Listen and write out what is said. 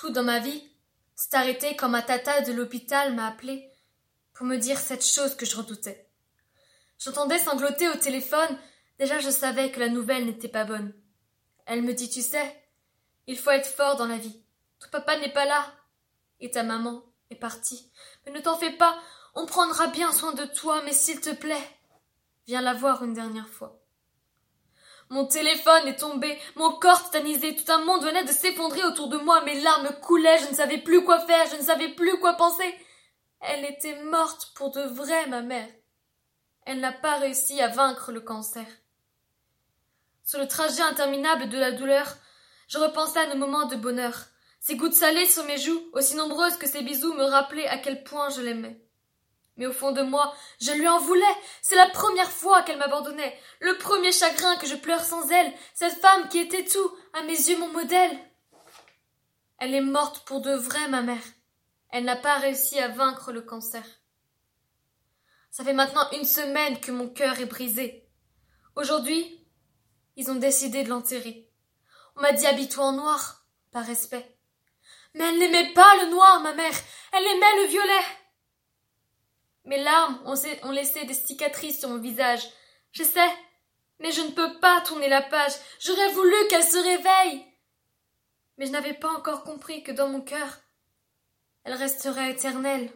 Tout dans ma vie s'est arrêté quand ma tata de l'hôpital m'a appelé pour me dire cette chose que je redoutais. J'entendais sangloter au téléphone, déjà je savais que la nouvelle n'était pas bonne. Elle me dit, tu sais, il faut être fort dans la vie. Ton papa n'est pas là. Et ta maman est partie. Mais ne t'en fais pas, on prendra bien soin de toi, mais s'il te plaît, viens la voir une dernière fois. Mon téléphone est tombé, mon corps tétanisé, tout un monde venait de s'effondrer autour de moi, mes larmes coulaient, je ne savais plus quoi faire, je ne savais plus quoi penser. Elle était morte pour de vrai, ma mère. Elle n'a pas réussi à vaincre le cancer. Sur le trajet interminable de la douleur, je repensais à nos moments de bonheur. Ces gouttes salées sur mes joues, aussi nombreuses que ces bisous, me rappelaient à quel point je l'aimais. Mais au fond de moi, je lui en voulais. C'est la première fois qu'elle m'abandonnait. Le premier chagrin que je pleure sans elle. Cette femme qui était tout, à mes yeux mon modèle. Elle est morte pour de vrai, ma mère. Elle n'a pas réussi à vaincre le cancer. Ça fait maintenant une semaine que mon cœur est brisé. Aujourd'hui, ils ont décidé de l'enterrer. On m'a dit habille-toi en noir, par respect. Mais elle n'aimait pas le noir, ma mère. Elle aimait le violet. Mes larmes ont laissé des cicatrices sur mon visage. Je sais, mais je ne peux pas tourner la page. J'aurais voulu qu'elle se réveille. Mais je n'avais pas encore compris que dans mon cœur, elle resterait éternelle.